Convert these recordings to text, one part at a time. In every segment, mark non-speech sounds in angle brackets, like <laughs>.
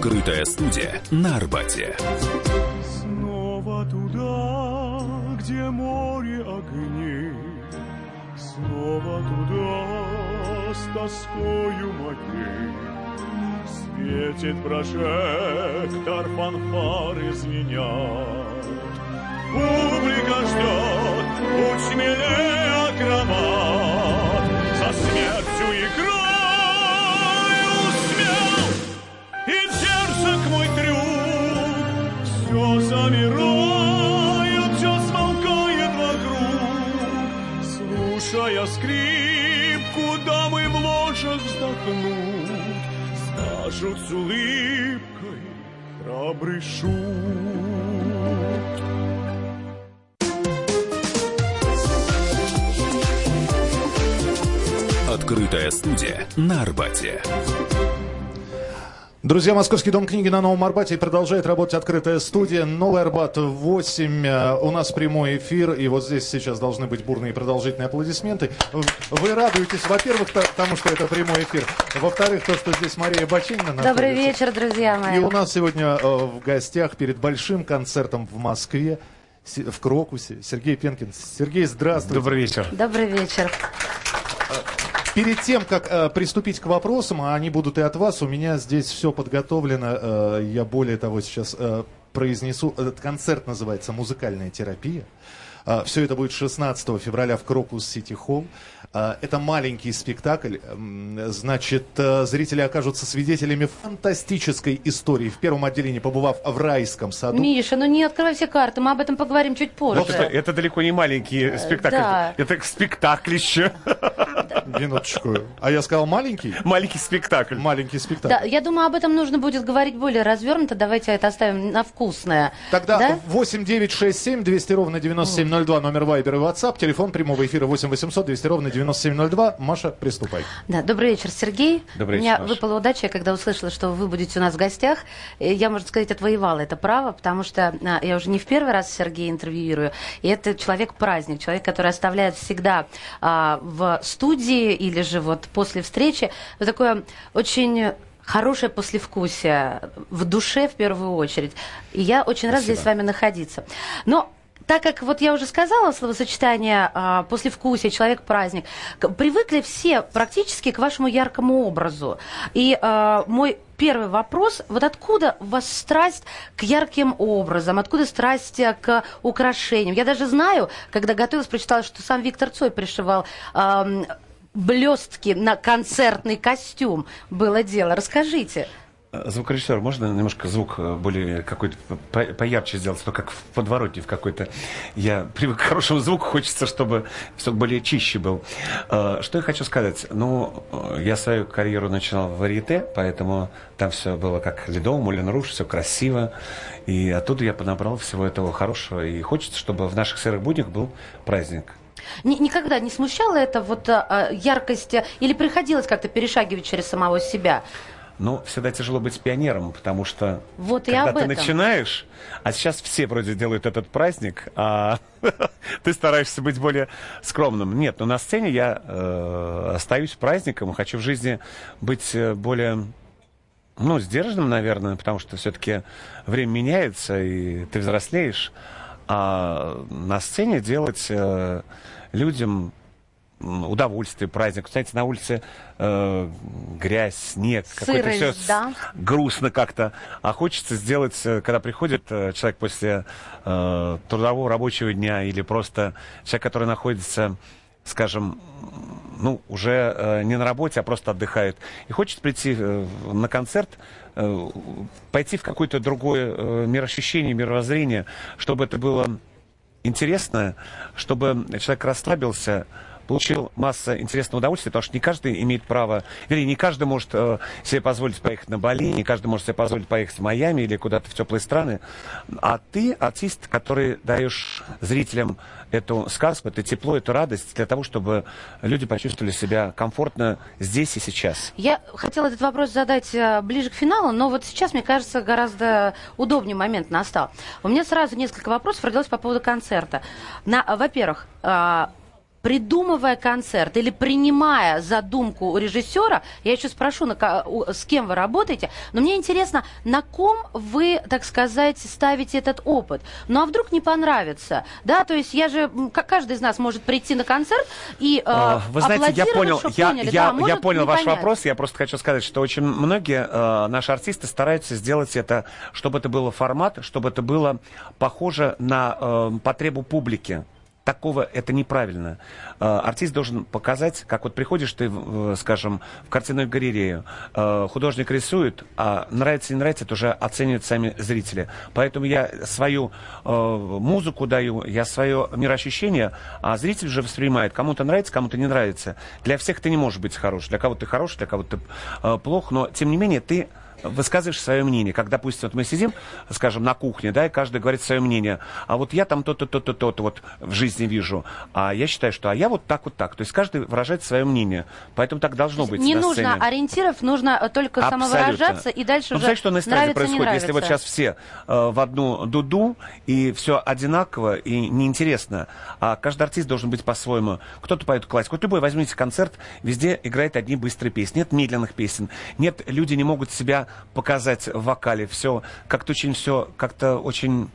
Открытая студия на Арбате. Снова туда, где море огней, Снова туда с тоскою моей. Светит прожектор, фанфары звенят. Публика ждет, будь смелее акромат, За смертью играю Слушая скрипку, дамы в ложах вздохнут, Скажут с улыбкой храбрый шут. Открытая студия на Арбате. Друзья, Московский дом книги на Новом Арбате продолжает работать открытая студия. Новый Арбат 8. Э, У нас прямой эфир, и вот здесь сейчас должны быть бурные и продолжительные аплодисменты. Вы радуетесь, во-первых, то- тому, что это прямой эфир. Во-вторых, то, что здесь Мария Бачинина Добрый находится. вечер, друзья мои. И у нас сегодня э, в гостях перед большим концертом в Москве, в Крокусе, Сергей Пенкин. Сергей, здравствуйте. Добрый вечер. Добрый вечер. Перед тем, как э, приступить к вопросам, а они будут и от вас, у меня здесь все подготовлено. э, я более того сейчас э, произнесу. Этот концерт называется «Музыкальная терапия». все это будет 16 февраля в Крокус Сити Холл. Э, это маленький спектакль. Значит, э, зрители окажутся свидетелями фантастической истории. В первом отделении, побывав в райском саду. Миша, ну не открывай все карты, мы об этом поговорим чуть позже. Вот это, это далеко не маленький спектакль. да. Это спектаклище. Минуточку. А я сказал маленький? Маленький спектакль. Маленький спектакль. Да, я думаю, об этом нужно будет говорить более развернуто. Давайте это оставим на вкусное. Тогда Да? 8 9 6 7 200 ровно 9702 номер Вайбер и WhatsApp, телефон прямого эфира 8 800 200 ровно 9702. Маша, приступай. Да, добрый вечер, Сергей. Добрый У меня вечер, Маша. выпала удача, когда услышала, что вы будете у нас в гостях. И Я, можно сказать, отвоевала это право, потому что а, я уже не в первый раз Сергея интервьюирую. И это человек-праздник, человек, который оставляет всегда а, в студии или же вот после встречи вот такое очень хорошее послевкусие в душе в первую очередь. И я очень рад здесь с вами находиться. Но так как вот я уже сказала словосочетание а, послевкусие, человек-праздник, привыкли все практически к вашему яркому образу. И а, мой первый вопрос, вот откуда у вас страсть к ярким образам, откуда страсть э, к украшениям? Я даже знаю, когда готовилась, прочитала, что сам Виктор Цой пришивал ам, блестки на концертный костюм. Было дело. Расскажите. Звукорежиссер, можно немножко звук э, более какой-то по- поярче сделать, то как в подворотне в какой-то. Я привык к хорошему звуку, хочется, чтобы все более чище был. Э, Что я хочу сказать? Ну, э, я свою карьеру начинал в Варьете, поэтому там все было как Ледово, Мулен Руж, все красиво. И оттуда я понабрал всего этого хорошего. И хочется, чтобы в наших серых буднях был праздник. Ни- никогда не смущала это вот яркость или приходилось как-то перешагивать через самого себя? Но всегда тяжело быть пионером, потому что Вот когда ты этом. начинаешь, а сейчас все вроде делают этот праздник, а <laughs> ты стараешься быть более скромным. Нет, но на сцене я э, остаюсь праздником, хочу в жизни быть э, более ну, сдержанным, наверное, потому что все-таки время меняется, и ты взрослеешь. А на сцене делать э, людям удовольствие, праздник. Знаете, на улице э, грязь, снег, какой-то все да. грустно как-то. А хочется сделать, э, когда приходит э, человек после э, трудового рабочего дня или просто человек, который находится, скажем, ну, уже э, не на работе, а просто отдыхает, и хочет прийти э, на концерт, э, пойти в какое-то другое э, мироощущение, мировоззрение, чтобы это было интересно, чтобы человек расслабился, получил массу интересного удовольствия, потому что не каждый имеет право, вернее, не каждый может э, себе позволить поехать на Бали, не каждый может себе позволить поехать в Майами или куда-то в теплые страны, а ты артист, который даешь зрителям эту сказку, это тепло, эту радость для того, чтобы люди почувствовали себя комфортно здесь и сейчас. Я хотела этот вопрос задать э, ближе к финалу, но вот сейчас, мне кажется, гораздо удобнее момент настал. У меня сразу несколько вопросов родилось по поводу концерта. На, во-первых, э, придумывая концерт или принимая задумку у режиссера, я еще спрошу, на, с кем вы работаете, но мне интересно, на ком вы, так сказать, ставите этот опыт? Ну а вдруг не понравится? Да, то есть я же, каждый из нас может прийти на концерт и э, А, Вы знаете, я понял, я, поняли. я, Да, я понял ваш понять. вопрос. Я просто хочу сказать, что очень многие э, наши артисты стараются сделать это, чтобы это было формат, чтобы это было похоже на э, потребу публики. Такого это неправильно. Э, артист должен показать, как вот приходишь ты, скажем, в картинную галерею, э, художник рисует, а нравится не нравится, это уже оценивают сами зрители. Поэтому я свою э, музыку даю, я свое мироощущение, а зритель же воспринимает. Кому-то нравится, кому-то не нравится. Для всех ты не можешь быть хорош. Для кого-то ты хорош, для кого-то плох, но тем не менее ты высказываешь свое мнение. Как, допустим, вот мы сидим, скажем, на кухне, да, и каждый говорит свое мнение. А вот я там то-то, то-то, то-то вот в жизни вижу. А я считаю, что а я вот так, вот так. То есть каждый выражает свое мнение. Поэтому так должно быть Не нужно сцене. ориентиров, нужно э, только Абсолютно. самовыражаться и дальше Ну, уже представляете, что на эстраде нравится, происходит, нравится. если вот сейчас все э, в одну дуду, и все одинаково и неинтересно, а каждый артист должен быть по-своему. Кто-то поет классику. Вот любой возьмите концерт, везде играет одни быстрые песни. Нет медленных песен. Нет, люди не могут себя показать в вокале. Все как-то очень все, как-то очень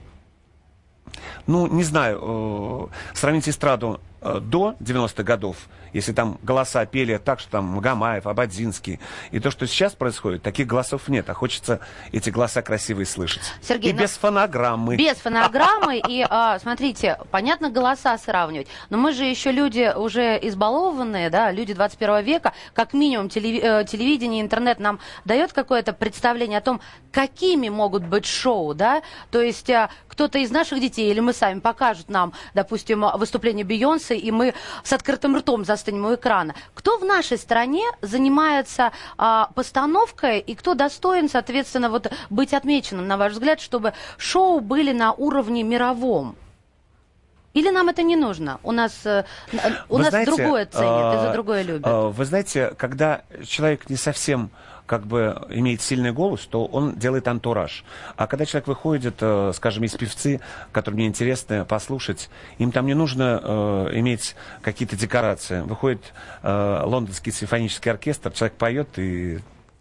ну, не знаю, э, сравнить эстраду э, до 90-х годов, если там голоса пели так, что там Магомаев, Абадзинский, и то, что сейчас происходит, таких голосов нет, а хочется эти голоса красивые слышать. Сергей, и ну- без фонограммы. Без фонограммы <laughs> и, а, смотрите, понятно, голоса сравнивать, но мы же еще люди уже избалованные, да, люди 21 века, как минимум э, телевидение, интернет нам дает какое-то представление о том, какими могут быть шоу, да, то есть а, кто-то из наших детей или мы сами покажут нам, допустим, выступление Бейонсе, и мы с открытым ртом застанем у экрана. Кто в нашей стране занимается а, постановкой и кто достоин, соответственно, вот быть отмеченным, на ваш взгляд, чтобы шоу были на уровне мировом? Или нам это не нужно? У нас, э, у Вы нас знаете, другое ценят и за а, другое любят. а, Вы знаете, когда человек не совсем как бы имеет сильный голос, то он делает антураж. А когда человек выходит, э, скажем, из певцы, которым мне интересно послушать, им там не нужно э, иметь какие-то декорации. Выходит э, лондонский симфонический оркестр, человек поет и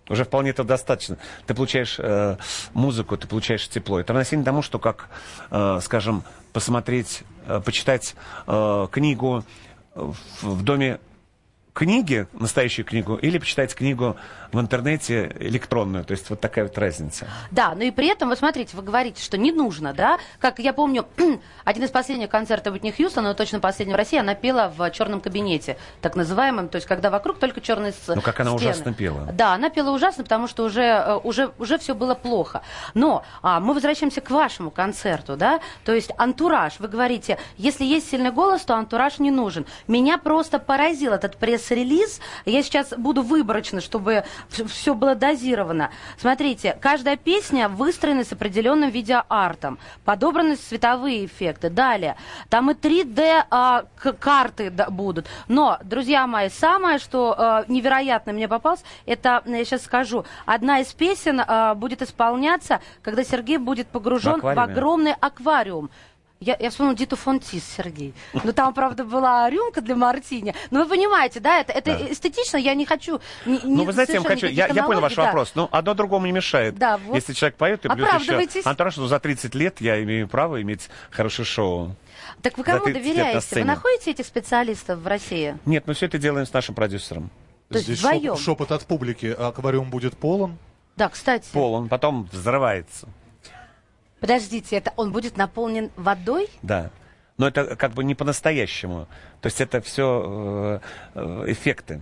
уже вполне этого достаточно. Ты получаешь э, музыку, ты получаешь тепло. Это равносильно тому, что как, э, скажем, посмотреть, э, почитать э, книгу в, в доме книги, настоящую книгу, или почитать книгу в интернете электронную. То есть вот такая вот разница. Да, но и при этом, вы смотрите, вы говорите, что не нужно, да? Как я помню, <clears throat> один из последних концертов Уитни Хьюстона, но точно последний в России, она пела в черном кабинете, так называемом, то есть когда вокруг только черные с- Ну, как она стены. ужасно пела. Да, она пела ужасно, потому что уже, э, уже, уже все было плохо. Но а, мы возвращаемся к вашему концерту, да? То есть антураж. Вы говорите, если есть сильный голос, то антураж не нужен. Меня просто поразил этот пресс-релиз. Я сейчас буду выборочно, чтобы все было дозировано. Смотрите, каждая песня выстроена с определенным видеоартом. Подобраны световые эффекты. Далее, там и 3D а, будут. Но, друзья мои, самое, что а, невероятно мне попалось, это, я сейчас скажу, одна из песен а, будет исполняться, когда Сергей будет погружен в, огромный аквариум. Я, я вспомнила Диту Фонтис, Сергей. Ну, там, правда, была рюмка для мартини. Но вы понимаете, да, это, это Да. эстетично, я не хочу... ни- Ну, вы знаете, я, хочу, я, я понял ваш да. вопрос. Ну, одно другому не мешает. Да, вот. Если человек поет и плюс еще антураж, ну, за 30 лет я имею право иметь хорошее шоу. Так вы кому 30 лет на доверяете? Вы находите этих специалистов в России? Нет, мы все это делаем с нашим продюсером. То есть Здесь вдвоем? шеп- шепот от публики. Аквариум будет полон. Да, кстати. Пол, он потом взрывается. Подождите, это он будет наполнен водой? Да. Но это как бы не по-настоящему. То есть это все эффекты.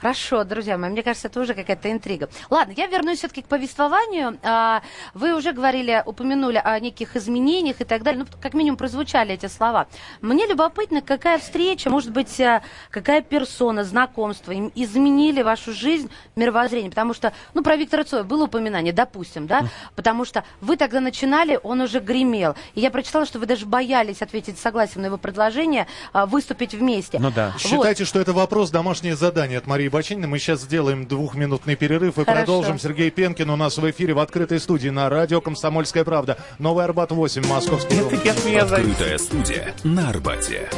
Хорошо, друзья мои, мне кажется, это уже какая-то интрига. Ладно, я вернусь все-таки к повествованию. А, Вы уже говорили, упомянули о неких изменениях и так далее. Ну, как минимум прозвучали эти слова. Мне любопытно, какая встреча, может быть, а, какая персона, знакомство им изменили вашу жизнь, мировоззрение. Потому что, ну, про Виктора Цоя было упоминание, допустим, да? Потому что вы тогда начинали, он уже гремел. И я прочитала, что вы даже боялись ответить согласием на его предложение а, выступить вместе. Ну да. Вот. Считайте, что это вопрос домашнее задание от Марии Бочининой. Мы сейчас сделаем двухминутный перерыв и Хорошо. продолжим. Сергей Пенкин у нас в эфире в открытой студии на радио «Комсомольская правда». Новый Арбат 8, Московский дом. Открытая студия на Арбате.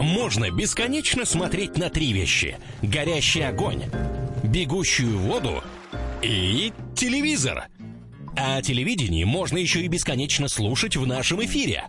можно бесконечно смотреть на три вещи. Горящий огонь, бегущую воду и телевизор. А о телевидении можно еще и бесконечно слушать в нашем эфире.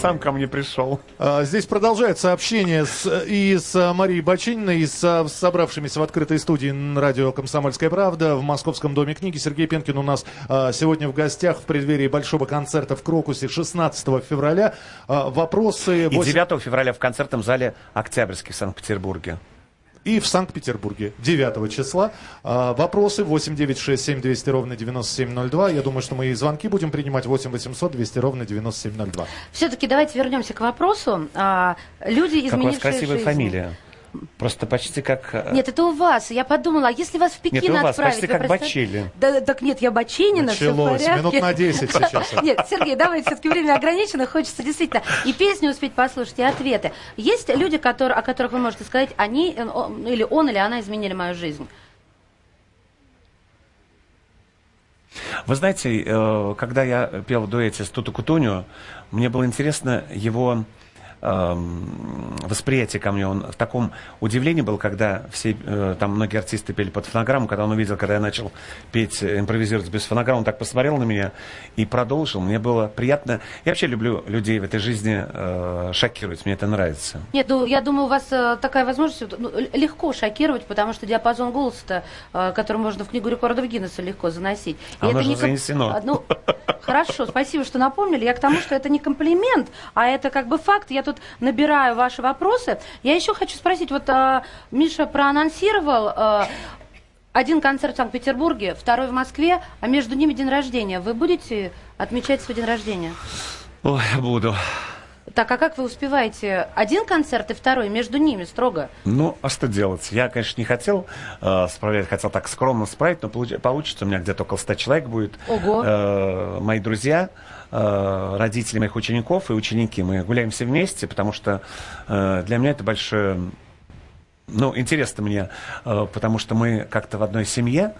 Сам ко мне пришел. А, Здесь продолжается общение с, и с Марией Бочининой, и с, с собравшимися в открытой студии н- радио «Комсомольская правда» в Московском доме книги. Сергей Пенкин у нас а, сегодня в гостях в преддверии большого концерта в Крокусе 16 февраля. А, Вопросы... И 8 9 февраля в концертном зале Октябрьский в Санкт-Петербурге. И в Санкт-Петербурге 9 числа. А, Вопросы 8 9 6 7 200 ровно 9702. Я думаю, что мы и звонки будем принимать 8 800 200 ровно 9702. Все-таки давайте вернемся к вопросу. А, люди, изменившие Как у вас красивая жизнь. фамилия. Просто почти как... э, Нет, это у вас. Я подумала, а если вас в Пекин Нет, у вас, отправить... почти как представь- Бачили. Да, так нет, я Бачинина, все в Началось. порядке. Минут на 10 сейчас. Нет, Сергей, давайте все-таки время ограничено, хочется действительно и песни успеть послушать, и ответы. Есть люди, которые, о которых вы можете сказать, они, э, он- или он, или она изменили мою жизнь? Вы знаете, э, когда я пел в дуэте с Туту Кутуню, мне было интересно его восприятие ко мне. Он в таком удивлении был, когда все, э, там многие артисты пели под фонограмму, когда он увидел, когда я начал петь, э, импровизировать без фонограммы, он так посмотрел на меня и продолжил. Мне было приятно. Я вообще люблю людей в этой жизни э, шокировать, мне это нравится. Нет, ну я думаю, у вас такая возможность ну, легко шокировать, потому что диапазон голоса, э, который можно в книгу рекордов Гиннесса легко заносить. И оно же не занесено. А, Ну, хорошо, спасибо, что напомнили. Я к тому, что это не комплимент, а это как бы факт. Я тут набираю ваши вопросы. Я еще хочу спросить, вот э, Миша проанонсировал э, один концерт в Санкт-Петербурге, второй в Москве, а между ними день рождения. Вы будете отмечать свой день рождения? Ой, буду. Так, а как вы успеваете один концерт и второй между ними строго? Ну, а что делать? Я, конечно, не хотел э, справлять, хотел так скромно справить, но получ- получится, у меня где-то около 100 человек будет. Ого. Э, мои друзья, э, родители моих учеников и ученики, мы гуляем все вместе, потому что э, для меня это большое... Ну, интересно мне, э, потому что мы как-то в одной семье,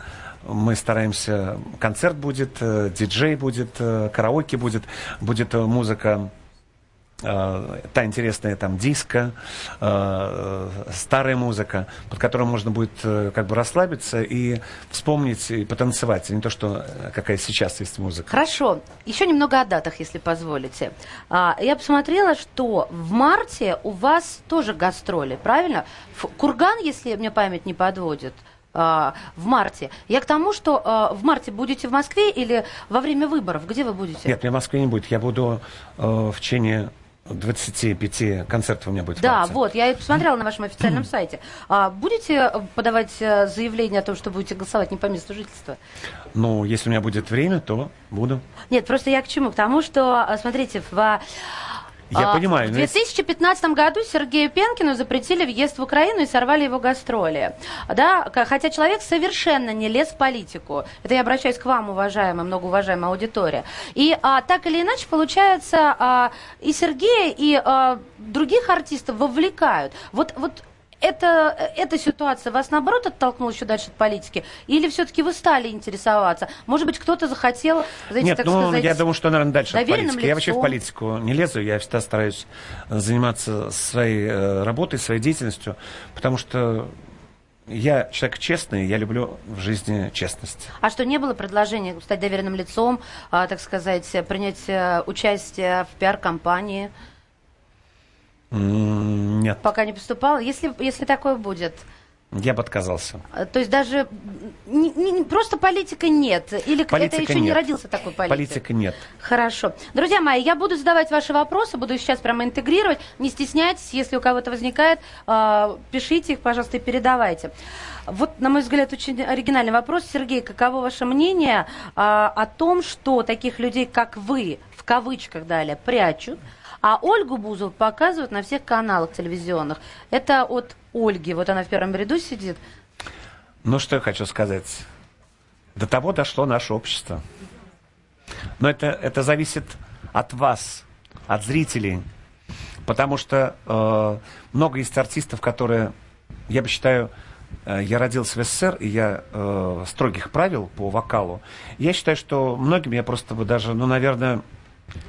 мы стараемся, концерт будет, э, диджей будет, э, караоке будет, будет э, музыка э, та интересная там диско, э, старая музыка, под которой можно будет э, как бы расслабиться и вспомнить и потанцевать, а не то, что э, какая сейчас есть музыка. Хорошо, еще немного о датах, если позволите. А, я посмотрела, что в марте у вас тоже гастроли, правильно? В Курган, если мне память не подводит, а, в марте. Я к тому, что а, в марте будете в Москве или во время выборов? Где вы будете? Нет, меня в Москве не будет. Я буду э, в течение 25 концертов у меня будет Да, вот, я это посмотрела на вашем официальном <clears throat> сайте. А, будете э, подавать э, заявление о том, что будете голосовать не по месту жительства? Ну, если у меня будет время, то буду. Нет, просто я к чему? К тому, что, а, смотрите, в... Я а, понимаю, В но если- 2015 году Сергею Пенкину запретили въезд в Украину и сорвали его гастроли. Да, хотя человек совершенно не лез в политику. Это я обращаюсь к вам, уважаемая, многоуважаемая аудитория. И а, так или иначе, получается, а, и Сергея, и а, других артистов вовлекают. Вот, вот это, эта ситуация вас, наоборот, оттолкнула еще дальше от политики? Или все-таки вы стали интересоваться? Может быть, кто-то захотел, знаете, Нет, так ну, сказать... я думаю, что, наверное, дальше от политики. Я вообще в лицом. политику не лезу, я всегда стараюсь заниматься своей э, работой, своей деятельностью, потому что я человек честный, я люблю в жизни честность. А что, не было предложения стать доверенным лицом, а, так сказать, принять э, участие в пиар-компании? Нет, Пока не поступало? Если, если такое будет, я бы отказался. э, то есть даже не- не- просто политика нет? Или Политика это еще не нет. родился такой политик? Политика нет. Хорошо. Друзья мои, я буду задавать ваши вопросы, буду сейчас прямо интегрировать. Не стесняйтесь, если у кого-то возникает, э, пишите их, пожалуйста, и передавайте. Вот, на мой взгляд, очень оригинальный вопрос. Сергей, каково ваше мнение а, о том, что таких людей, как вы, в кавычках далее, прячут, а Ольгу Бузову показывают на всех каналах телевизионных? Это от Ольги, вот она в первом ряду сидит. Ну, что я хочу сказать. До того дошло наше общество. Но это, это зависит от вас, от зрителей. Потому что э, много есть артистов, которые, я бы считаю, э, я родился в СССР, и я э, строгих правил по вокалу. Я считаю, что многим я просто бы даже, ну, наверное,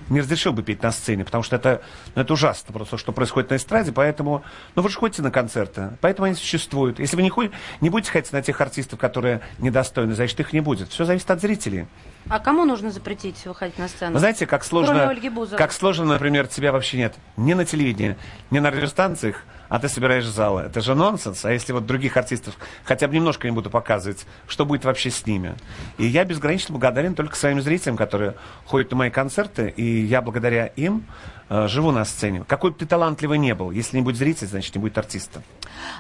не разрешил бы петь на сцене, потому что это, ну, это ужасно просто, что происходит на эстраде, поэтому, ну, вы же ходите на концерты, поэтому они существуют. Если вы не, ходите, не будете ходить на тех артистов, которые недостойны, значит, их не будет. Все зависит от зрителей. А кому нужно запретить выходить на сцену? Вы знаете, как сложно, как сложно, например, тебя вообще нет ни на телевидении, ни на радиостанциях, а ты собираешь залы. Это же нонсенс. А если вот других артистов хотя бы немножко не буду показывать, что будет вообще с ними? И я безгранично благодарен только своим зрителям, которые ходят на мои концерты, и я благодаря им живу на сцене. Какой бы ты талантливый не был, если не будет зрителя, значит не будет артиста.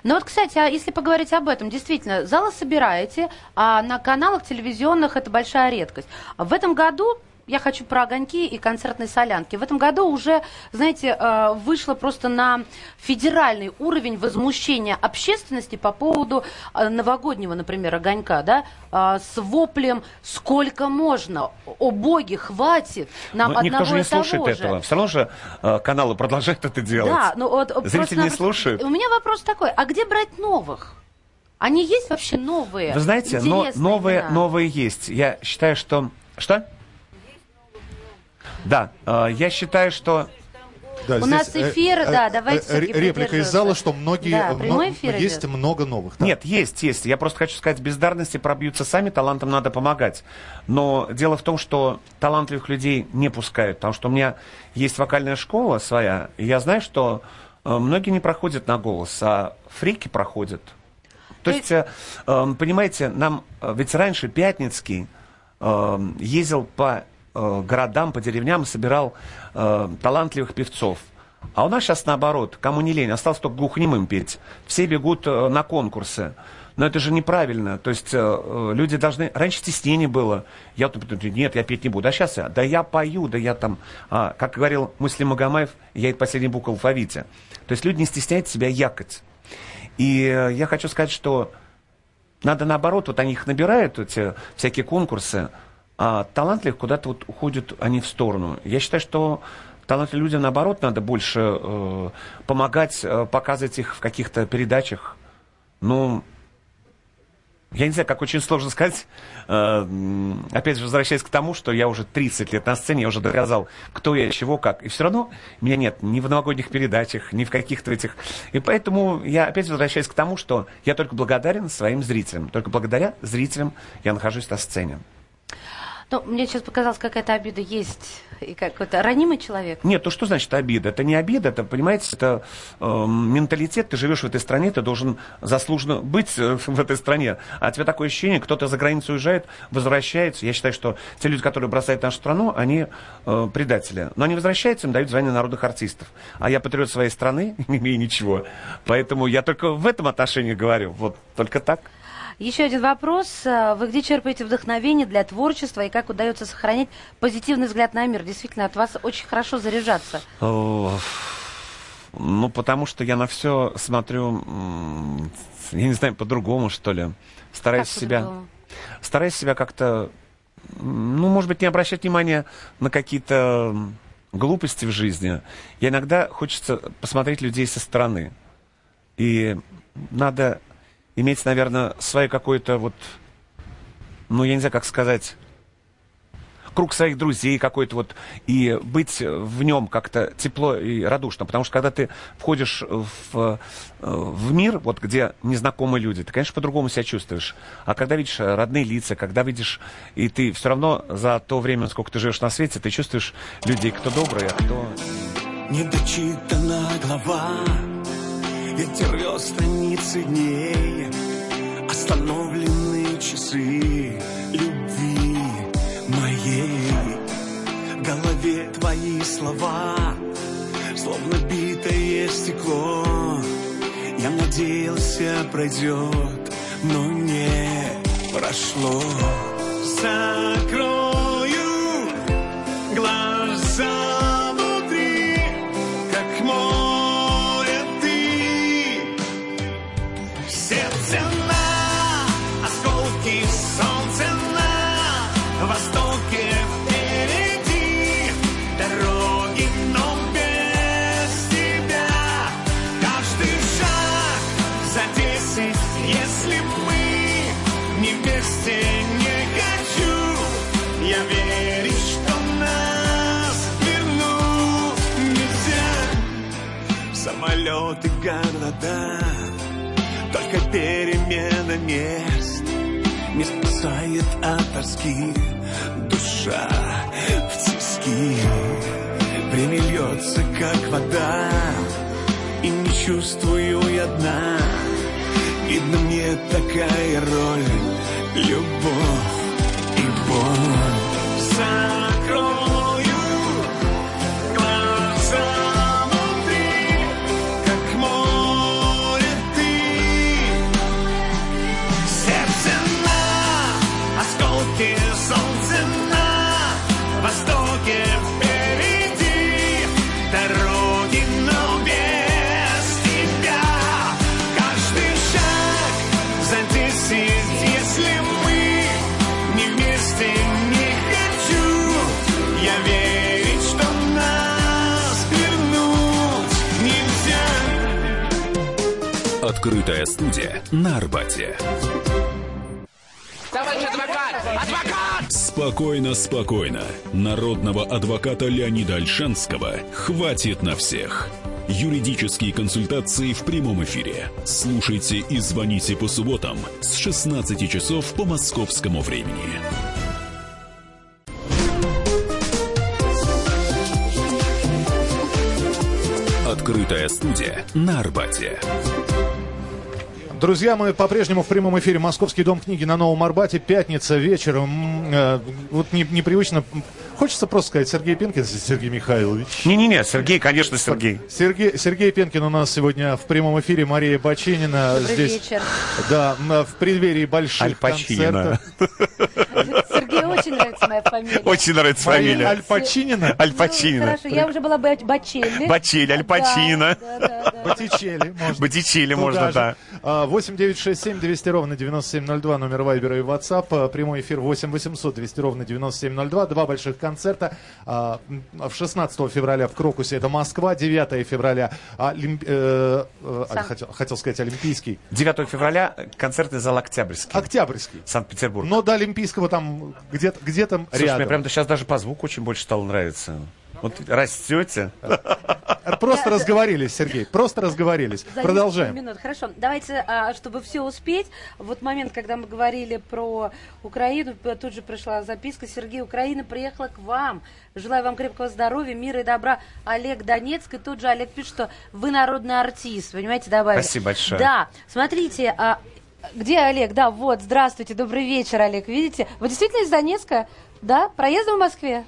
Ну вот, кстати, а если поговорить об этом, действительно, залы собираете, а на каналах телевизионных это большая редкость. В этом году я хочу про огоньки и концертные солянки. В этом году уже, знаете, э, вышло просто на федеральный уровень возмущения общественности по поводу э, новогоднего, например, огонька, да, э, с воплем «Сколько можно? О боги, хватит! Нам Но никто одного же не слушает же». этого. Все равно же каналы продолжают это делать. Да, ну вот Зрители не слушают. У меня вопрос такой: а где брать новых? Они есть вообще новые? Вы знаете, но новые, имена? новые есть. Я считаю, что... Что? Да, э, я считаю, что... Да, У нас эфир, да, давайте всё-таки Реплика из зала, что многие, Да, мно- прямой эфир есть идет. много новых. да. Нет, есть, есть. Я просто хочу сказать, бездарности пробьются сами, талантам надо помогать. Но дело в том, что талантливых людей не пускают, потому что у меня есть вокальная школа своя, и я знаю, что э, многие не проходят на голос, а фрики проходят. То То есть, э, э, понимаете, нам, э, ведь раньше Пятницкий э, ездил по э, городам, по деревням, собирал э, талантливых певцов. А у нас сейчас наоборот, кому не лень, осталось только глухонемым петь. Все бегут э, на конкурсы. Но это же неправильно. То есть э, э, люди должны... Раньше стеснение было. Я например, нет, я петь не буду. А сейчас я, да я пою, да я там... А, как говорил Муслим Магомаев, я это последняя буква в алфавите. То есть люди не стесняют себя якать. И э, я хочу сказать, что надо наоборот, вот они их набирают, эти всякие конкурсы, а талантливых куда-то вот уходят они в сторону. Я считаю, что талантливым людям, наоборот, надо больше э, помогать, э, показывать их в каких-то передачах. Ну, я не знаю, как очень сложно сказать. Э, опять же, возвращаясь к тому, что я уже 30 лет на сцене, я уже доказал, кто я, чего, как. И все равно меня нет ни в новогодних передачах, ни в каких-то этих... И поэтому я опять возвращаюсь к тому, что я только благодарен своим зрителям. Только благодаря зрителям я нахожусь на сцене. Ну, мне сейчас показалось, какая-то обида есть. И какой-то ранимый человек. Нет, то что значит обида? Это не обида, это, понимаете, это э, менталитет. Ты живешь в этой стране, ты должен заслуженно быть э, в этой стране. А у тебя такое ощущение, кто-то за границу уезжает, возвращается. Я считаю, что те люди, которые бросают нашу страну, они э, предатели. Но они возвращаются, им дают звание народных артистов. А я патриот своей страны, <laughs> не имею ничего. Поэтому я только в этом отношении говорю. Вот только так. Еще один вопрос. Э, Вы где черпаете вдохновение для творчества и как удается сохранять позитивный взгляд на мир? Действительно, от вас очень хорошо заряжаться. Ну, потому что я на все смотрю, я не знаю, по-другому, что ли. Стараюсь Как себя, стараюсь себя как-то, ну, может быть, не обращать внимания на какие-то глупости в жизни. Я иногда хочется посмотреть людей со стороны. И надо иметь, наверное, свое какое-то вот, ну, я не знаю, как сказать, круг своих друзей какой-то вот, и быть в нем как-то тепло и радушно. Потому что когда ты входишь в, в мир, вот где незнакомые люди, ты, конечно, по-другому себя чувствуешь. А когда видишь родные лица, когда видишь, и ты все равно за то время, сколько ты живешь на свете, ты чувствуешь людей, кто добрый, а кто... Недочитана глава Ветер рвет страницы дней Остановлены часы любви моей. В голове твои слова Словно битое стекло. Я надеялся пройдет, но не прошло. Закрою города Только перемена мест Не спасает от тоски. Душа в тиски Время льется, как вода. И не чувствую я дна. Видно мне такая роль Любовь и боль. Закрою Открытая студия на Арбате. Спокойно, спокойно. Народного адвоката Леонида Альшанского хватит на всех. Юридические консультации в прямом эфире. Слушайте и звоните по субботам с 16 часов по московскому времени. Открытая студия на Арбате. Друзья, мы по-прежнему в прямом эфире Московский дом книги на Новом Арбате. Пятница вечером. Э, вот не- непривычно. Хочется просто сказать Сергей Пенкин, Сергей Михайлович. Не-не-не, Сергей, конечно, Сергей. Сергей, Сергей Пенкин у нас сегодня в прямом эфире. Мария Бачинина Добрый здесь. вечер. Да, в преддверии больших Аль концертов. Сергей очень нравится моя фамилия. Очень нравится Мария фамилия. Аль Пачинина. Аль Ну, Пачино. Хорошо, я уже была Ба- Бачелли. Бачелли, Аль Пачино. Да, да, да, да. Боттичелли, можно. Боттичелли можно, же. да. А, 8 967 200 ровно 9702, номер Вайбера и WhatsApp. Прямой эфир 8 800 200 ровно 9702. Два больших концерта. А, В 16 февраля в Крокусе это Москва, 9 февраля Олимп- э, э, хотел, хотел сказать Олимпийский. 9 февраля концертный зал Октябрьский. Октябрьский. Санкт-Петербург. Но до Олимпийского там где-то где там Слушай, рядом. мне прям сейчас даже по звуку очень больше стало нравиться. Вот растете. Просто разговорились, Сергей. Просто разговорились. За Продолжаем. минут. Хорошо. Давайте, а, чтобы все успеть, вот момент, когда мы говорили про Украину, тут же пришла записка. Сергей, Украина приехала к вам. Желаю вам крепкого здоровья, мира и добра. Олег Донецк. И тут же Олег пишет, что вы народный артист. Понимаете, добавили. Спасибо большое. Да. Смотрите, а, где Олег? Да, вот, здравствуйте, добрый вечер, Олег. Видите? Вы действительно из Донецка? Да? Проездом в Москве?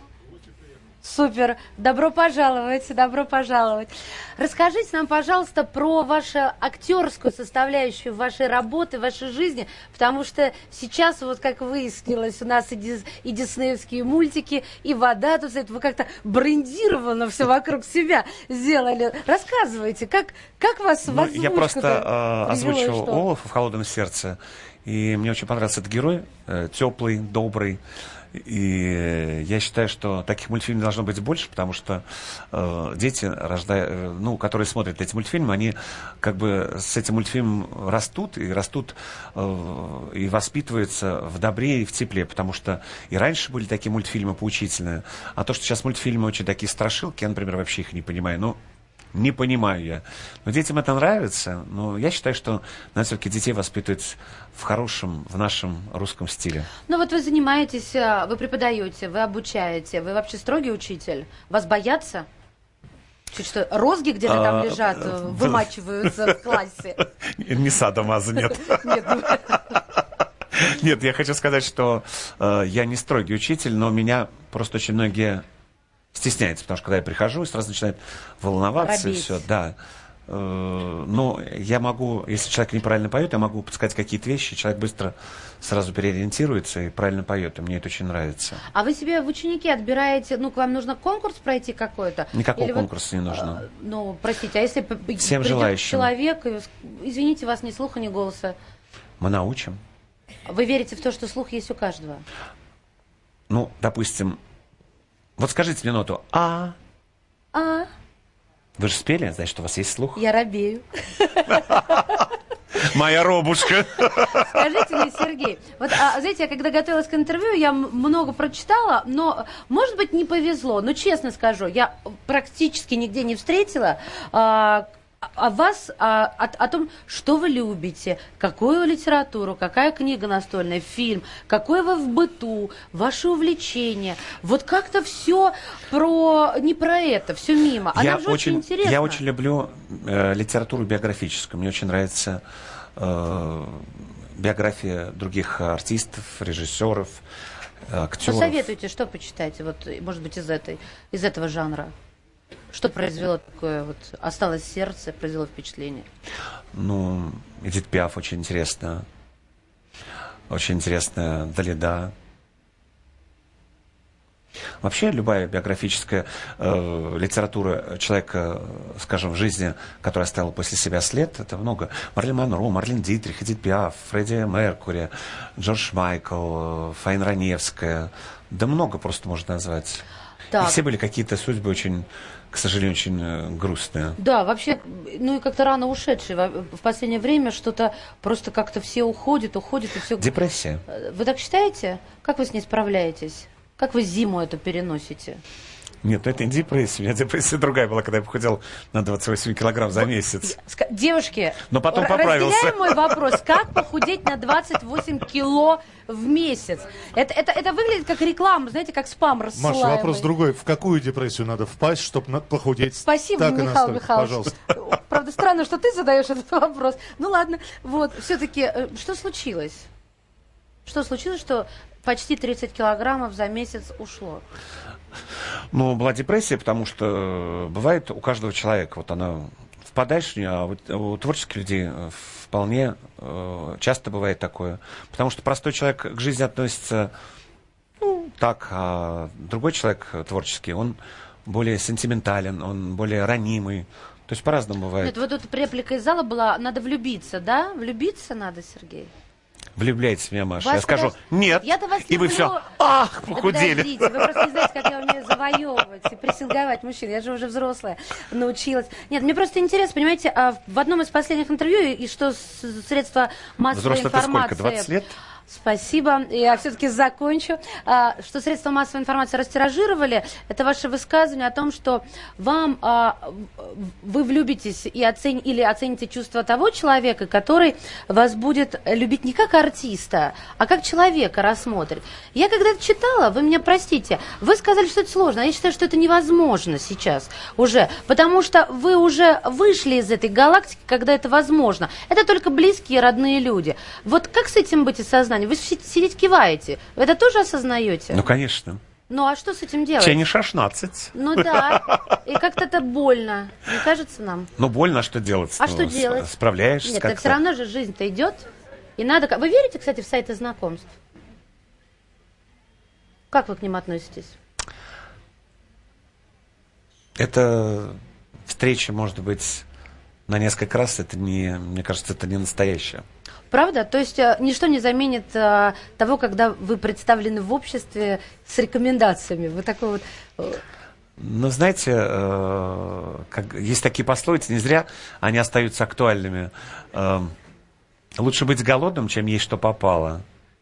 Супер. Добро пожаловать, добро пожаловать. Расскажите нам, пожалуйста, про вашу актерскую составляющую вашей работы, вашей жизни, потому что сейчас, вот как выяснилось, у нас и, дис- и диснеевские мультики, и вода тут вы как-то брендированно все вокруг себя сделали. Рассказывайте, как, как вас Ну, я просто э, озвучивал что? Олафа в «Холодном сердце», и мне очень понравился этот герой, э, теплый, добрый, и э, я считаю, что таких мультфильмов должно быть больше, потому что э, дети, рождая, э, ну, которые смотрят эти мультфильмы, они как бы с этим мультфильмом растут, и растут э, и воспитываются в добре и в тепле, потому что и раньше были такие мультфильмы поучительные, а то, что сейчас мультфильмы очень такие страшилки, я, например, вообще их не понимаю, ну, не понимаю я. Но детям это нравится. Но я считаю, что надо все-таки детей воспитывать в хорошем, в нашем русском стиле. Ну вот вы занимаетесь, а, вы преподаете, вы обучаете, вы вообще строгий учитель. Вас боятся? Чуть что, розги где-то там А, лежат, э, э, вымачиваются в классе? <laughs> Не садомаза, нет. <laughs> Нет, ну, <laughs> Нет, я хочу сказать, что э, я не строгий учитель, но меня просто очень многие стесняются, потому что когда я прихожу, сразу начинают волноваться и Робеть. все, да. Э, Но я могу, если человек неправильно поет, я могу подсказать какие-то вещи, человек быстро сразу переориентируется и правильно поет, и мне это очень нравится. А вы себе в ученики отбираете, ну, к вам нужно конкурс пройти какой-то? Никакого Или вы- конкурса не нужно. А, Ну, простите, а если Всем желающим. человек, и с- извините, вас ни слуха, ни голоса, Мы научим. вы верите в то, что слух есть у каждого? Ну, допустим, вот скажите мне ноту А. А, Вы же спели, значит, у вас есть слух. я робею. <laughs> Моя робушка. Скажите Уважаемый Сергей, вот, а, знаете, я когда готовилась к интервью, я много прочитала, но, может быть, не повезло. Но, честно скажу, я практически нигде не встретила а, о вас, а, о, о том, что вы любите, какую литературу, какая книга настольная, фильм, какой вы в быту, ваши увлечения. Вот как-то все про не про это, все мимо. А я нам же очень, интересно. Я очень люблю э, литературу биографическую. Мне очень нравится э, биография других артистов, режиссеров, э, актеров. Посоветуйте, что почитаете, вот, может быть, из, этой, из этого жанра. Что произвело такое, вот, осталось сердце, произвело впечатление? Ну, Эдит Пиаф очень интересно. Очень интересная Далида. Вообще любая биографическая э, литература человека, скажем, в жизни, который оставил после себя след, это много. Марлен Монро, Марлен Дитрих, Эдит Пиаф, Фредди Меркури, Джордж Майкл, Фаин Раневская. Да много просто можно назвать. Так. И все были какие-то судьбы очень, к сожалению, очень э, грустные. Да, вообще, ну и как-то рано ушедшие. В последнее время что-то просто как-то все уходят, уходят и все. Депрессия. Вы так считаете? Как вы с ней справляетесь? Как вы зиму эту переносите? Нет, это не депрессия. У меня депрессия другая была, когда я похудел на 28 килограмм за месяц. Девушки, Но потом поправился. разделяем мой вопрос. Как похудеть на 28 кило в месяц? Это, это, это выглядит как реклама, знаете, как спам рассылаемый. Маша, вопрос другой. В какую депрессию надо впасть, чтобы похудеть? Спасибо, так и Михаил настолько? Михайлович. Пожалуйста. Правда, странно, что ты задаешь этот вопрос. Ну ладно, вот, все-таки, что случилось? Что случилось, что почти 30 килограммов за месяц ушло? Ну, была депрессия, потому что э, бывает у каждого человека, вот она в нее, а вот у творческих людей э, вполне э, часто бывает такое. Потому что простой человек к жизни относится ну, так, а другой человек творческий, он более сентиментален, он более ранимый. То есть по-разному бывает. Нет, вот тут реплика из зала была, надо влюбиться, да? Влюбиться надо, Сергей? Влюбляйтесь в меня, Маша. Вас я скажу, когда- нет, Я-то вас и вы люблю. все, ах, Да похудели. Подождите, вы просто не знаете, как я умею завоевывать и прессинговать мужчин. Я же уже взрослая, научилась. Нет, мне просто интересно, понимаете, а в одном из последних интервью, и что средства массовой Взрослый информации... сколько, 20 лет? Спасибо. Я все-таки закончу. А, Что средства массовой информации растиражировали, это ваше высказывание о том, что вам а, вы влюбитесь и оцени- или оцените чувства того человека, который вас будет любить не как артиста, а как человека рассмотрит. Я когда это читала, вы меня простите, вы сказали, что это сложно, а я считаю, что это невозможно сейчас уже, потому что вы уже вышли из этой галактики, когда это возможно. Это только близкие, родные люди. Вот как с этим быть и сознанием? Вы си- сидите киваете, вы это тоже осознаете? Ну, конечно. Ну а что с этим делать? Чей не 16. Ну да, и как-то это больно, не кажется нам? Ну, больно, а что делать? А Ну, что делать? Справляешься Нет, так все равно же жизнь-то идет. И надо... Вы верите, кстати, в сайты знакомств? Как вы к ним относитесь? Это встреча, может быть, на несколько раз. Это не, мне кажется, это не настоящее. Правда? То есть э, ничто не заменит э, того, когда вы представлены в обществе с рекомендациями. Вы такой вот... э, Но знаете, э, как, есть такие пословицы, не зря они остаются актуальными. Эм, лучше быть голодным, чем есть что попало.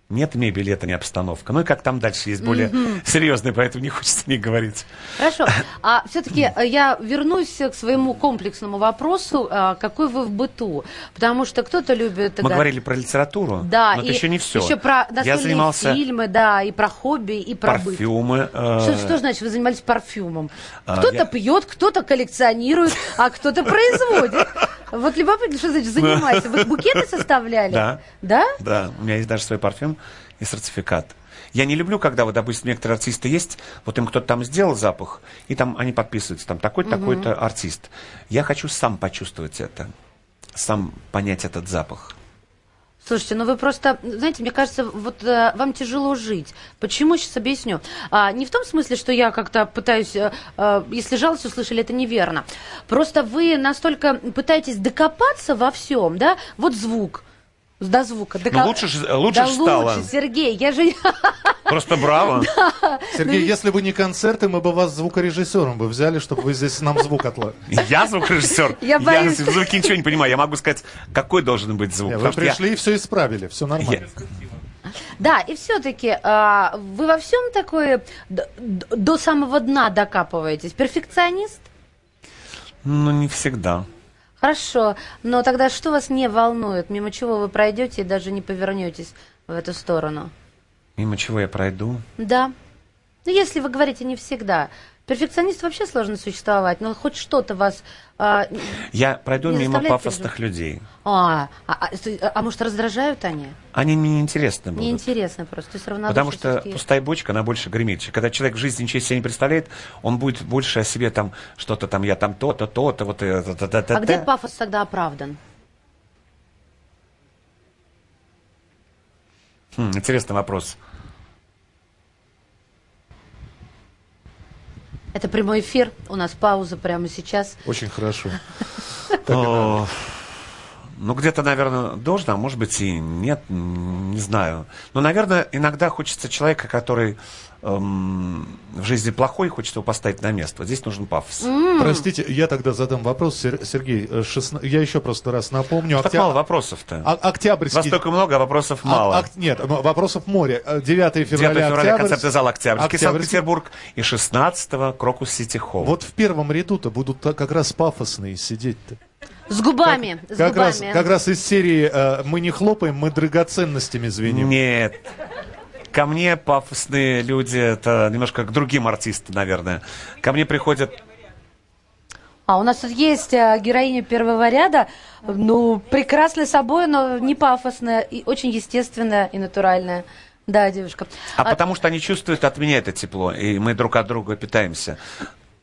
Нет мебели, это не обстановка. Ну и как там дальше есть более серьезные, поэтому не хочется не говорить. Хорошо. А все-таки я вернусь к своему комплексному вопросу, э, какой вы в быту. Потому что кто-то любит... Мы да, говорили про литературу, Да, но это еще не все. Еще про Я занимался фильмы, да, и про хобби, и про быт. парфюмы. э, Что, что значит, вы занимались парфюмом? Кто-то я- пьет, кто-то коллекционирует, а кто-то производит. Вот любопытно, что значит занимается. Вы букеты составляли? Да. Да? Да, у меня есть даже свой парфюм и сертификат. Я не люблю, когда, вот, допустим, некоторые артисты есть, вот им кто-то там сделал запах, и там они подписываются, там такой-то, такой-то артист. Я хочу сам почувствовать это, сам понять этот запах. Слушайте, ну вы просто, знаете, мне кажется, вот э, вам тяжело жить. Почему, сейчас объясню. А, не в том смысле, что я как-то пытаюсь, э, э, если жалость услышали, это неверно. Просто вы настолько пытаетесь докопаться во всем, да? Вот звук. До звука. Ну, лучше лучше да стало. лучше, Сергей, я же... Просто браво. <laughs> Сергей, если бы не концерты, мы бы вас звукорежиссером бы взяли, чтобы вы здесь нам звук отла. <laughs> Я звукорежиссер. Я боюсь. в звуке ничего не понимаю. Я могу сказать, какой должен быть звук. Вы я- пришли и все исправили, все нормально. Да, и все-таки вы во всем такое д- д- до самого дна докапываетесь. Перфекционист? Ну, не всегда. Хорошо, но тогда что вас не волнует? Мимо чего вы пройдете и даже не повернетесь в эту сторону? Мимо чего я пройду? Да. Ну, если вы говорите не всегда. Перфекционист вообще сложно существовать, но хоть что-то вас... а, Я пройду мимо пафосных людей. а, а, а, с- а может, раздражают они? Они мне неинтересны будут. Неинтересно просто. То есть Потому что пустая бочка, она больше гремит. Когда человек в жизни ничего себе не представляет, он будет больше о себе там что-то там, я там то-то, то-то, вот это, это, это, А где пафос тогда оправдан? Хм, интересный вопрос. Это прямой эфир, у нас пауза прямо сейчас. Очень хорошо. <laughs> Ну, где-то, наверное, должно, а может быть и нет, не знаю. Но, наверное, иногда хочется человека, который эм, в жизни плохой, хочется его поставить на место. Вот здесь нужен пафос. Простите, я тогда задам вопрос, Сер- Сергей. э, шестна- Я еще просто раз напомню. Так Октя- мало вопросов-то. А- Октябрьский... Вас столько много, а вопросов мало. А- ак- Нет, вопросов море. Э, 9 9 февраля, февраля Октябрьский. концертный зал Октябрьский, Октябрьский. Санкт-Петербург. И 16 Крокус Сити Холл. Вот в первом ряду-то будут как раз пафосные сидеть-то. С губами, с Как раз, губами. как раз из серии э, «Мы не хлопаем, мы драгоценностями звеним». Нет. Ко мне пафосные люди, это немножко к другим артистам, наверное. Ко мне приходят А у нас тут есть э, героиня первого ряда, ну, прекрасная собой, но не пафосная, и очень естественная и натуральная. Да, девушка. А, потому что они чувствуют от меня это тепло, и мы друг от друга питаемся.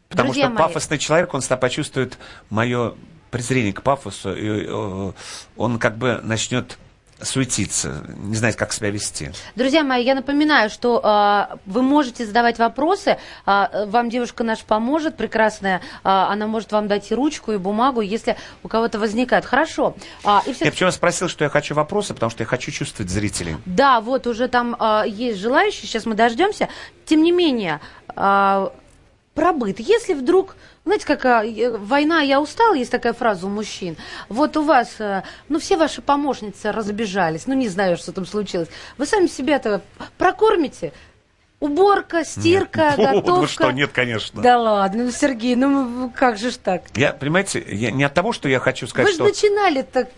Потому Друзья что мои. пафосный человек, он всегда почувствует мое презрение к пафосу, и э, он как бы начнет суетиться, не знать, как себя вести. Друзья мои, я напоминаю, что э, вы можете задавать вопросы. э, вам девушка наша поможет, прекрасная. э, она может вам дать и ручку, и бумагу, если у кого-то возникает. Хорошо. А, и всё- Я почему спросил, что я хочу вопросы, потому что я хочу чувствовать зрителей. Да, вот уже там э, есть желающие, сейчас мы дождемся. Тем не менее, э, пробыт. Если вдруг, знаете, как э, война, я устал, есть такая фраза у мужчин. Вот у вас, э, ну, все ваши помощницы разбежались, ну, не знаю, что там случилось. Вы сами себя-то прокормите? Уборка, стирка, <laughs> Нет. готовка. Ну что, нет, конечно. Да ладно, ну, Сергей, ну как же ж так? Я, понимаете, я не от того, что я хочу сказать, Вы же что начинали-то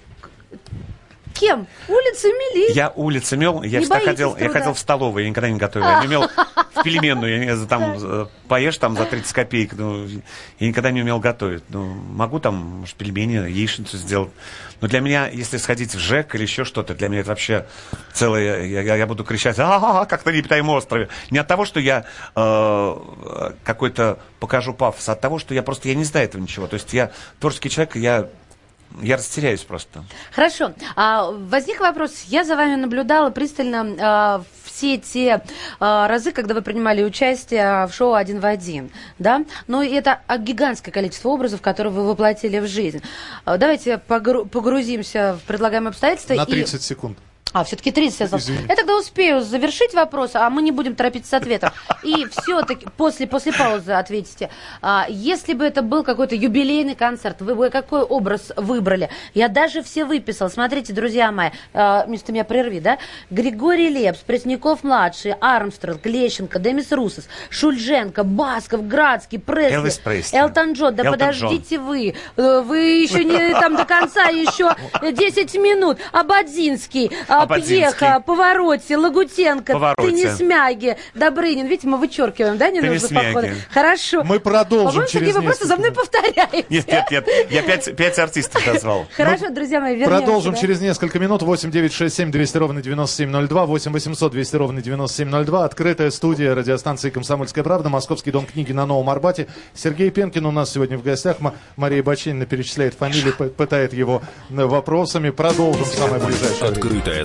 кем? Улицы мели. я улицы мел, я Не всегда ходил, я труда? ходил в столовую, я никогда не готовил. Я не умел <laughs> в пельменную, там поешь там за 30 копеек, ну, я никогда не умел готовить. Ну, могу там, может, пельмени, яичницу сделать. Но для меня, если сходить в ЖЭК или еще что-то, для меня это вообще целое, я, я- буду кричать, а как на необитаемом острове. Не от того, что я э, какой-то покажу пафос, а от того, что я просто, я не знаю этого ничего. То есть я творческий человек, я, я растеряюсь просто. Хорошо. А, возник вопрос. Я за вами наблюдала пристально а, все те а, разы, когда вы принимали участие в шоу «Один в один». Да? Но это а, гигантское количество образов, которые вы воплотили в жизнь. А, давайте погру- погрузимся в предлагаемые обстоятельства. На и- 30 секунд. А, все-таки 30 я сказала. Извини. Я тогда успею завершить вопрос, а мы не будем торопиться с ответом. И все-таки после, после паузы ответите. А, если бы это был какой-то юбилейный концерт, вы бы какой образ выбрали? Я даже все выписал. Смотрите, друзья мои, а, ты меня прерви, да? Григорий Лепс, Пресняков-младший, Армстронг, Лещенко, Демис Русос, Шульженко, Басков, Градский, Пресли, Элвис Пресли. Элтон Джон. Да Элтон подождите вы. Э, Вы еще не там до конца, еще <laughs> 10 минут. Абадзинский, а. Пьеха, Повороте, Лагутенко, Повороте. Теннисмяги, Добрынин. Видите, мы вычеркиваем, да, ненужные Теннисмяги. подходы? Хорошо. Мы продолжим По-моему, через вы просто за мной повторяете. Нет, нет, нет, я пять, пять артистов назвал. <laughs> Хорошо, друзья мои, вернемся. Продолжим да. через несколько минут. 8 9 6 7 200 ровно 9702. 8 800 200 ровно 9702. Открытая студия радиостанции «Комсомольская правда». Московский дом книги на Новом Арбате. Сергей Пенкин у нас сегодня в гостях. Мария Бачинина перечисляет фамилии, пытает его э, вопросами. Продолжим в самое ближайшее время. Открытая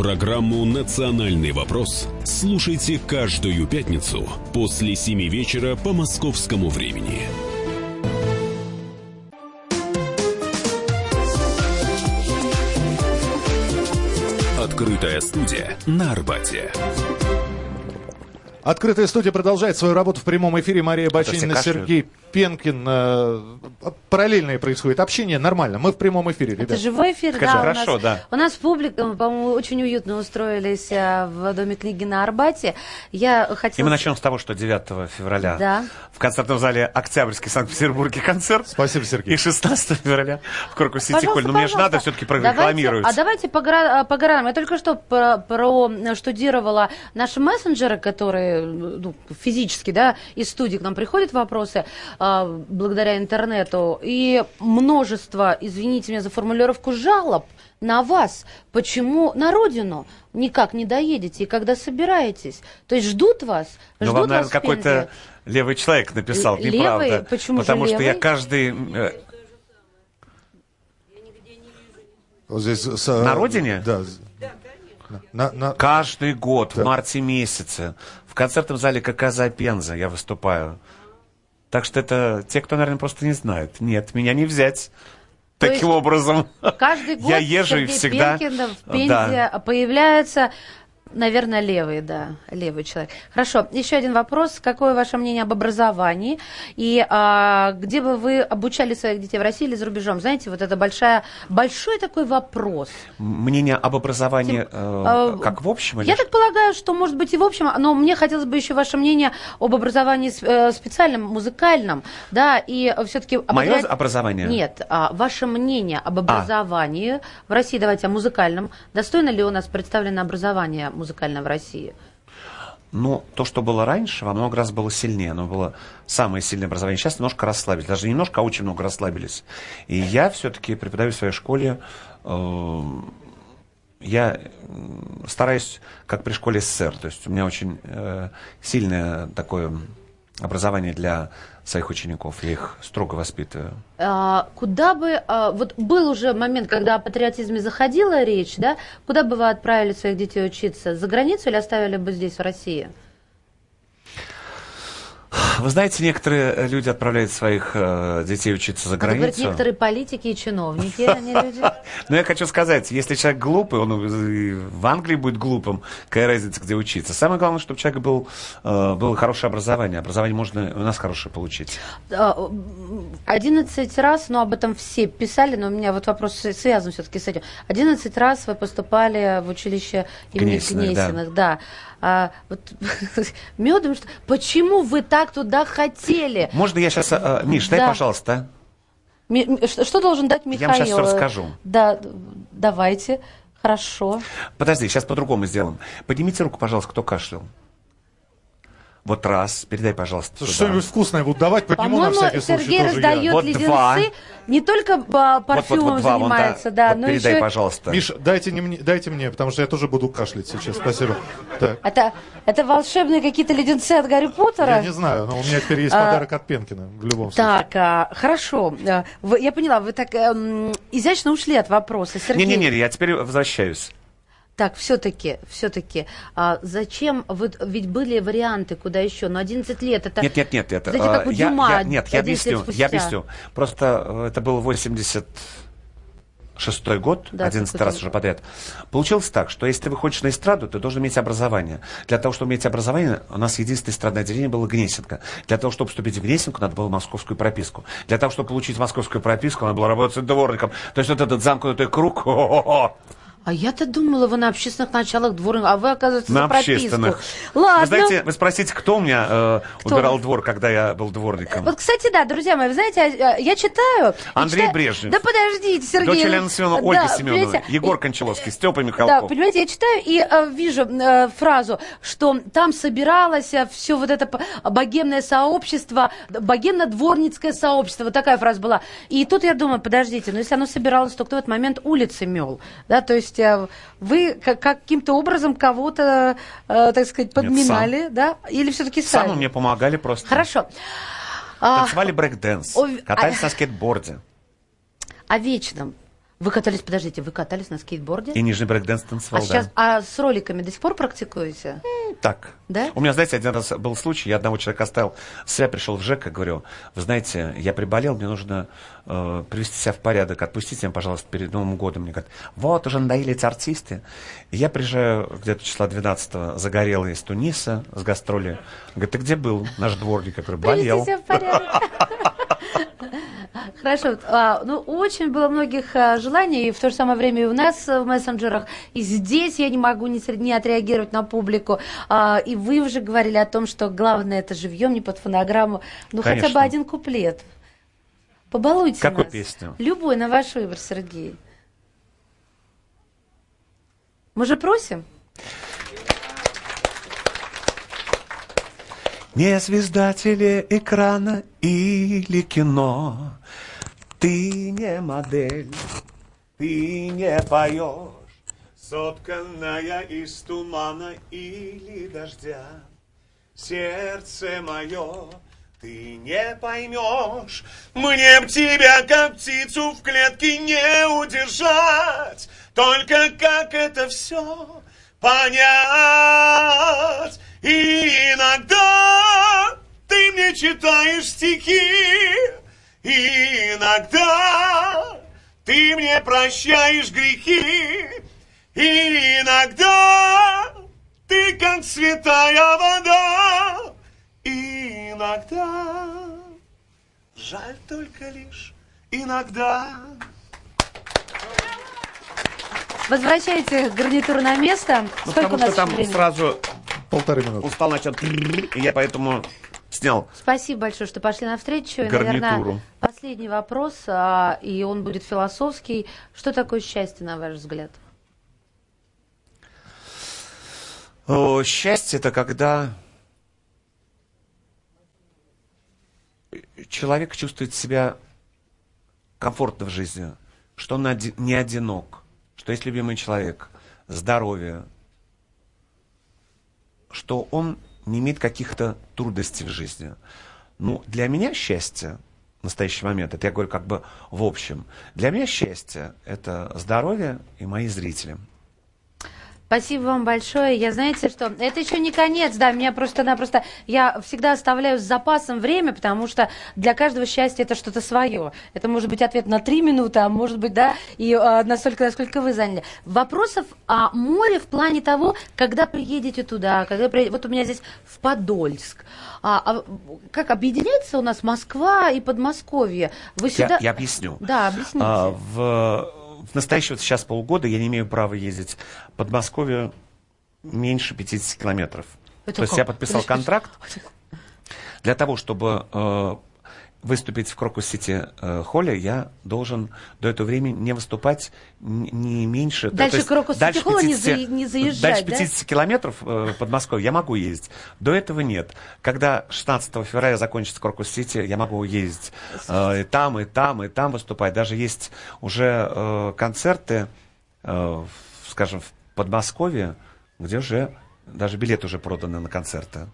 Программу «Национальный вопрос» слушайте каждую пятницу после 7 вечера по московскому времени. Открытая студия на Арбате. Открытая студия продолжает свою работу в прямом эфире. Мария кашляют. Сергей Пенкин. Э, параллельное происходит общение. Нормально. Мы в прямом эфире, Это ребят. живой эфир, Скажи, да. хорошо, у нас, да. У нас публика, мы, по-моему, очень уютно устроились а, в Доме книги на Арбате. Я И хотела... мы начнем с того, что 9 февраля Да. в концертном зале Октябрьский в Санкт-Петербурге концерт. <laughs> Спасибо, Сергей. И 16 февраля в Корпус Сити Пожалуйста, Холл. Но мне же надо все-таки Давайте- прорекламировать. А давайте по, гора- по горам. Я только что про, проштудировала наши мессенджеры, которые ну, физически, да, из студии к нам приходят вопросы а, благодаря интернету. И множество, извините меня за формулировку, жалоб на вас. Почему на родину никак не доедете и когда собираетесь? То есть ждут вас, Ну, ждут вам, вас наверное, в Пензе. какой-то левый человек написал, Л- неправда. левый? Почему же Потому что я левый? каждый... э, Вот здесь, с, На родине? Да. На, на- Каждый год Да. в марте месяце в концертном зале ККЗ Пенза я выступаю. Так что это те, кто, наверное, просто не знает. Нет, меня не взять. То Таким образом. Каждый год Я езжу и Сергей всегда... Пенкин в Пензе Да. появляется, наверное, левый, да, левый человек. Хорошо, еще один вопрос. Какое ваше мнение об образовании? И а, где бы вы обучали своих детей, в России или за рубежом? Знаете, вот это большая, большой такой вопрос. Мнение об образовании, Тим, э, а, как в общем? или Я так полагаю, что, может быть, и в общем, но мне хотелось бы еще ваше мнение об образовании э, специальном, музыкальном, да, и все-таки... Мое образование? Нет, а, ваше мнение об образовании в России, давайте о музыкальном. Достойно ли у нас представлено образование музыкальное в России? Ну, то, что было раньше, во много раз было сильнее. Оно было самое сильное образование. Сейчас немножко расслабились. Даже не немножко, а очень много расслабились. И я все-таки преподаю в своей школе. э, я стараюсь, как при школе СССР. То есть у меня очень э, сильное такое образование для своих учеников. Я их строго воспитываю. А, Куда бы, а, вот был уже момент, когда о патриотизме заходила речь, да, куда бы вы отправили своих детей учиться? За границу или оставили бы здесь, в России? Вы знаете, некоторые люди отправляют своих э, детей учиться за границу. некоторые политики и чиновники, они люди. <laughs> Но я хочу сказать, если человек глупый, он в Англии будет глупым, какая разница, где учиться. Самое главное, чтобы у человека был, э, было хорошее образование. Образование можно у нас хорошее получить. А, м, 11 раз, ну об этом все писали, но у меня вот вопрос связан все-таки с этим. 11 раз вы поступали в училище имени Гнесиных, да. Да. А, вот <laughs> медом что? Почему вы так туда хотели? Можно я сейчас... Миш, дай, Да. пожалуйста. Ми- что, что должен дать Я Михаил? вам сейчас всё расскажу. Да, давайте. Хорошо. Подожди, сейчас по-другому сделаем. Поднимите руку, пожалуйста, кто кашлял. Вот раз. Передай, пожалуйста. Что-нибудь вкусное будут давать, подниму на По-моему, всякий случай Сергей тоже раздает Вот леденцы. два. Не только а, Вот, вот, парфюмом вот два, вон, да. занимается, да, Вот но передай, еще... пожалуйста. Миш, дайте, не мне, дайте мне, потому что я тоже буду кашлять сейчас. Спасибо. Так. Это, это волшебные какие-то леденцы от Гарри Поттера? Я не знаю, но у меня теперь есть А, подарок от Пенкина в любом случае. Так, а, хорошо. Я поняла, вы так эм, изящно ушли от вопроса. Сергей, Не-не-не, я теперь возвращаюсь. Так, все-таки, все-таки, зачем, вы, ведь были варианты, куда еще, но 11 лет, это... Нет, нет, нет, это... Знаете, как у э, я- Дюма я- Нет, я 11 лет объясню, я объясню. Просто э, это был 80 шестой год, Да, 11 какой-то- раз уже подряд. Получилось так, что если ты выходишь на эстраду, ты должен иметь образование. Для того, чтобы иметь образование, у нас единственное эстрадное отделение было Гнесинка. Для того, чтобы вступить в Гнесинку, надо было московскую прописку. Для того, чтобы получить московскую прописку, надо было работать дворником. То есть вот этот замкнутый круг, <laughs> о-о-о, А я-то думала, вы на общественных началах дворник, а вы, оказывается, на за прописку. общественных. Ладно. Вы знаете, вы спросите, кто у меня э, Кто? убирал двор, когда я был дворником? Вот, кстати, да, друзья мои, вы знаете, а, а, я читаю... Андрей читаю- Брежнев. Да подождите, Сергей. Дочь Елены Семеновны, да, Ольга Семенова, понимаете, Егор Кончаловский, Степа Да, Михалков. понимаете, я читаю и э, вижу э, фразу, что там собиралось все вот это богемное сообщество, богемно-дворницкое сообщество, вот такая фраза была. И тут я думаю, подождите, ну если оно собиралось, то кто в этот момент улицы мел? Да, то есть есть э, вы как- каким-то образом кого-то, э, так сказать, подминали, да? Или все-таки сами? Сами мне помогали просто. Хорошо. А, Танцевали брейк-дэнс, катались а- на скейтборде. о вечном. Вы катались, подождите, вы катались на скейтборде? И нижний брейк-дэнс а танцевал, сейчас, да. а с роликами до сих пор практикуете? Так. Да? У меня, знаете, один раз был случай, я одного человека оставил, себя пришел в ЖЭК и говорю, вы знаете, я приболел, мне нужно э, привести себя в порядок, отпустите меня, пожалуйста, перед Новым годом. Мне говорят, вот, уже надоели эти артисты. И я приезжаю где-то числа 12 загорелый из Туниса с гастроли. Говорит, ты где был, наш дворник? Я говорю, болел. Приведите себя в порядок. <laughs> Хорошо. А, ну, очень было многих а, желаний, и в то же самое время и у нас а, в мессенджерах, и здесь я не могу не, не отреагировать на публику. А, и вы уже говорили о том, что главное это живьем, не под фонограмму. Ну, хотя бы Конечно. один куплет. Побалуйте Какую нас. песню? Любой на ваш выбор, Сергей. Мы же просим. Не звезда телеэкрана или кино, Ты не модель, ты не поешь, Сотканная из тумана или дождя. Сердце мое, ты не поймешь, Мне б тебя, как птицу в клетке, не удержать, Только как это все понять. И иногда ты мне читаешь стихи, и иногда ты мне прощаешь грехи, и иногда ты как святая вода, и иногда жаль только лишь иногда. Возвращайте гарнитуру на место. Ну, Сколько у потому нас что там времени? сразу Полторы минуты. устал начал, и я поэтому снял. Спасибо большое, что пошли навстречу. И, Гарнитуру. наверное, последний вопрос, а, и он будет философский. Что такое счастье, на ваш взгляд? О, счастье это когда человек чувствует себя комфортно в жизни, что он не одинок, что есть любимый человек, здоровье, что он не имеет каких-то трудностей в жизни. Ну, для меня счастье в настоящий момент, это я говорю как бы в общем, для меня счастье – это здоровье и мои зрители. Спасибо вам большое. Я знаете, что это еще не конец, да, меня просто-напросто, я всегда оставляю с запасом время, потому что для каждого счастья это что-то свое. Это может быть ответ на три минуты, а может быть, да, и а, настолько, насколько вы заняли. Вопросов о море в плане того, когда приедете туда, когда приедете, вот у меня здесь в Подольск. А, а как объединяется у нас Москва и Подмосковье? Вы Я, сюда... я объясню. Да, объясните. А, в, в настоящие вот сейчас полгода я не имею права ездить в Подмосковье меньше 50 километров. Это То есть как? я подписал Подожди, контракт для того, чтобы э, выступить в Крокус-Сити э, холле, я должен до этого времени не выступать не меньше... Дальше Крокус-Сити холла не 50 за- не заезжать, Дальше да? 50 километров э, в Подмосковье я могу ездить. До этого нет. Когда 16 февраля закончится Крокус-Сити, я могу ездить э, и там, и там, и там выступать. Даже есть уже э, концерты, э, скажем, в Подмосковье, где уже даже билеты уже проданы на концерты.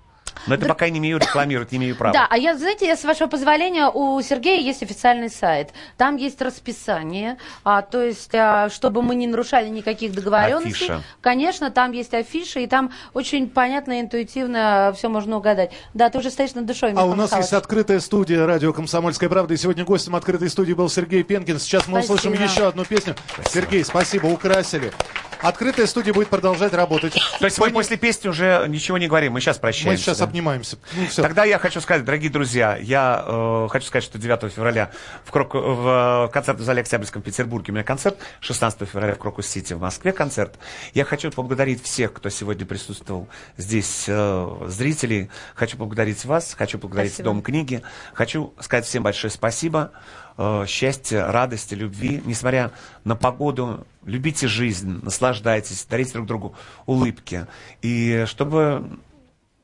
Но это пока я не имею рекламировать, не имею права. Да, а я, знаете, я, с вашего позволения, у Сергея есть официальный сайт. Там есть расписание, а, то есть, а, чтобы мы не нарушали никаких договоренностей. Афиша. Конечно, там есть афиши, и там очень понятно и интуитивно все можно угадать. Да, ты уже стоишь над душой, А Михаил у нас Михайлович. есть открытая студия радио «Комсомольская правда». И сегодня гостем открытой студии был Сергей Пенкин. Сейчас мы Спасибо. услышим еще одну песню. Сергей, спасибо, украсили. Открытая студия будет продолжать работать. То есть мы после песни уже ничего не говорим, мы сейчас прощаемся. Мы сейчас да? обнимаемся. Ну, всё. Тогда я хочу сказать, дорогие друзья, я э, хочу сказать, что 9 февраля в, Крок... в э, концертном зале Октябрьском в Петербурге у меня концерт, 16 февраля в Крокус-Сити в Москве концерт. Я хочу поблагодарить всех, кто сегодня присутствовал здесь, э, зрителей. Хочу поблагодарить вас, хочу поблагодарить Спасибо. Дом книги. Хочу сказать всем большое спасибо. Э, счастья, радости, любви. Несмотря на погоду, любите жизнь, наслаждайтесь, дарите друг другу улыбки. И чтобы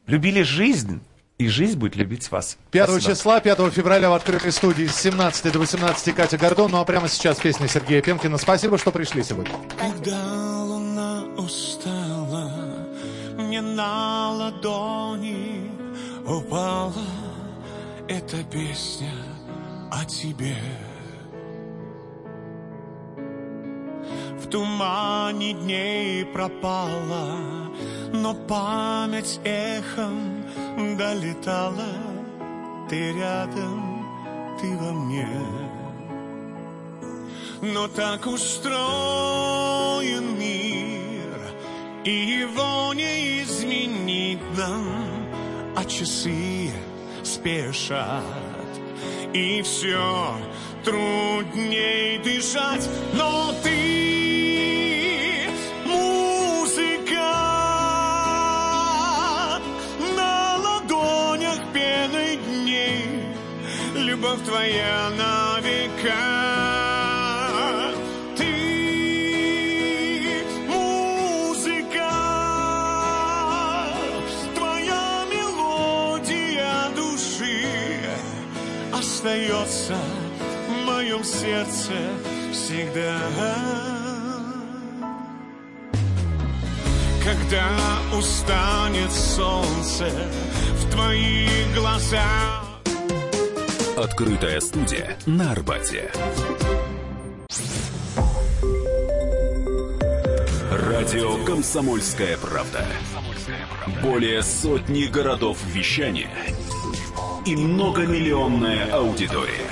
любили жизнь и жизнь будет любить вас. 5 Спасибо. числа, 5 февраля в открытой студии с 17 до 18 Катя Гордон. Ну а прямо сейчас песня Сергея Пенкина. Спасибо, что пришли сегодня. Когда луна устала, мне на ладони упала эта песня о тебе. В тумане дней пропала, но память эхом долетала. Ты рядом, ты во мне. Но так устроен мир, и его не изменить нам, а часы спешат, и все трудней дышать, но ты музыка. На ладонях пеной дней, любовь твоя на века. Сердце всегда. Когда устанет солнце в твоих глазах. Открытая студия на Арбате. Радио «Комсомольская правда». Более сотни городов вещания и многомиллионная аудитория.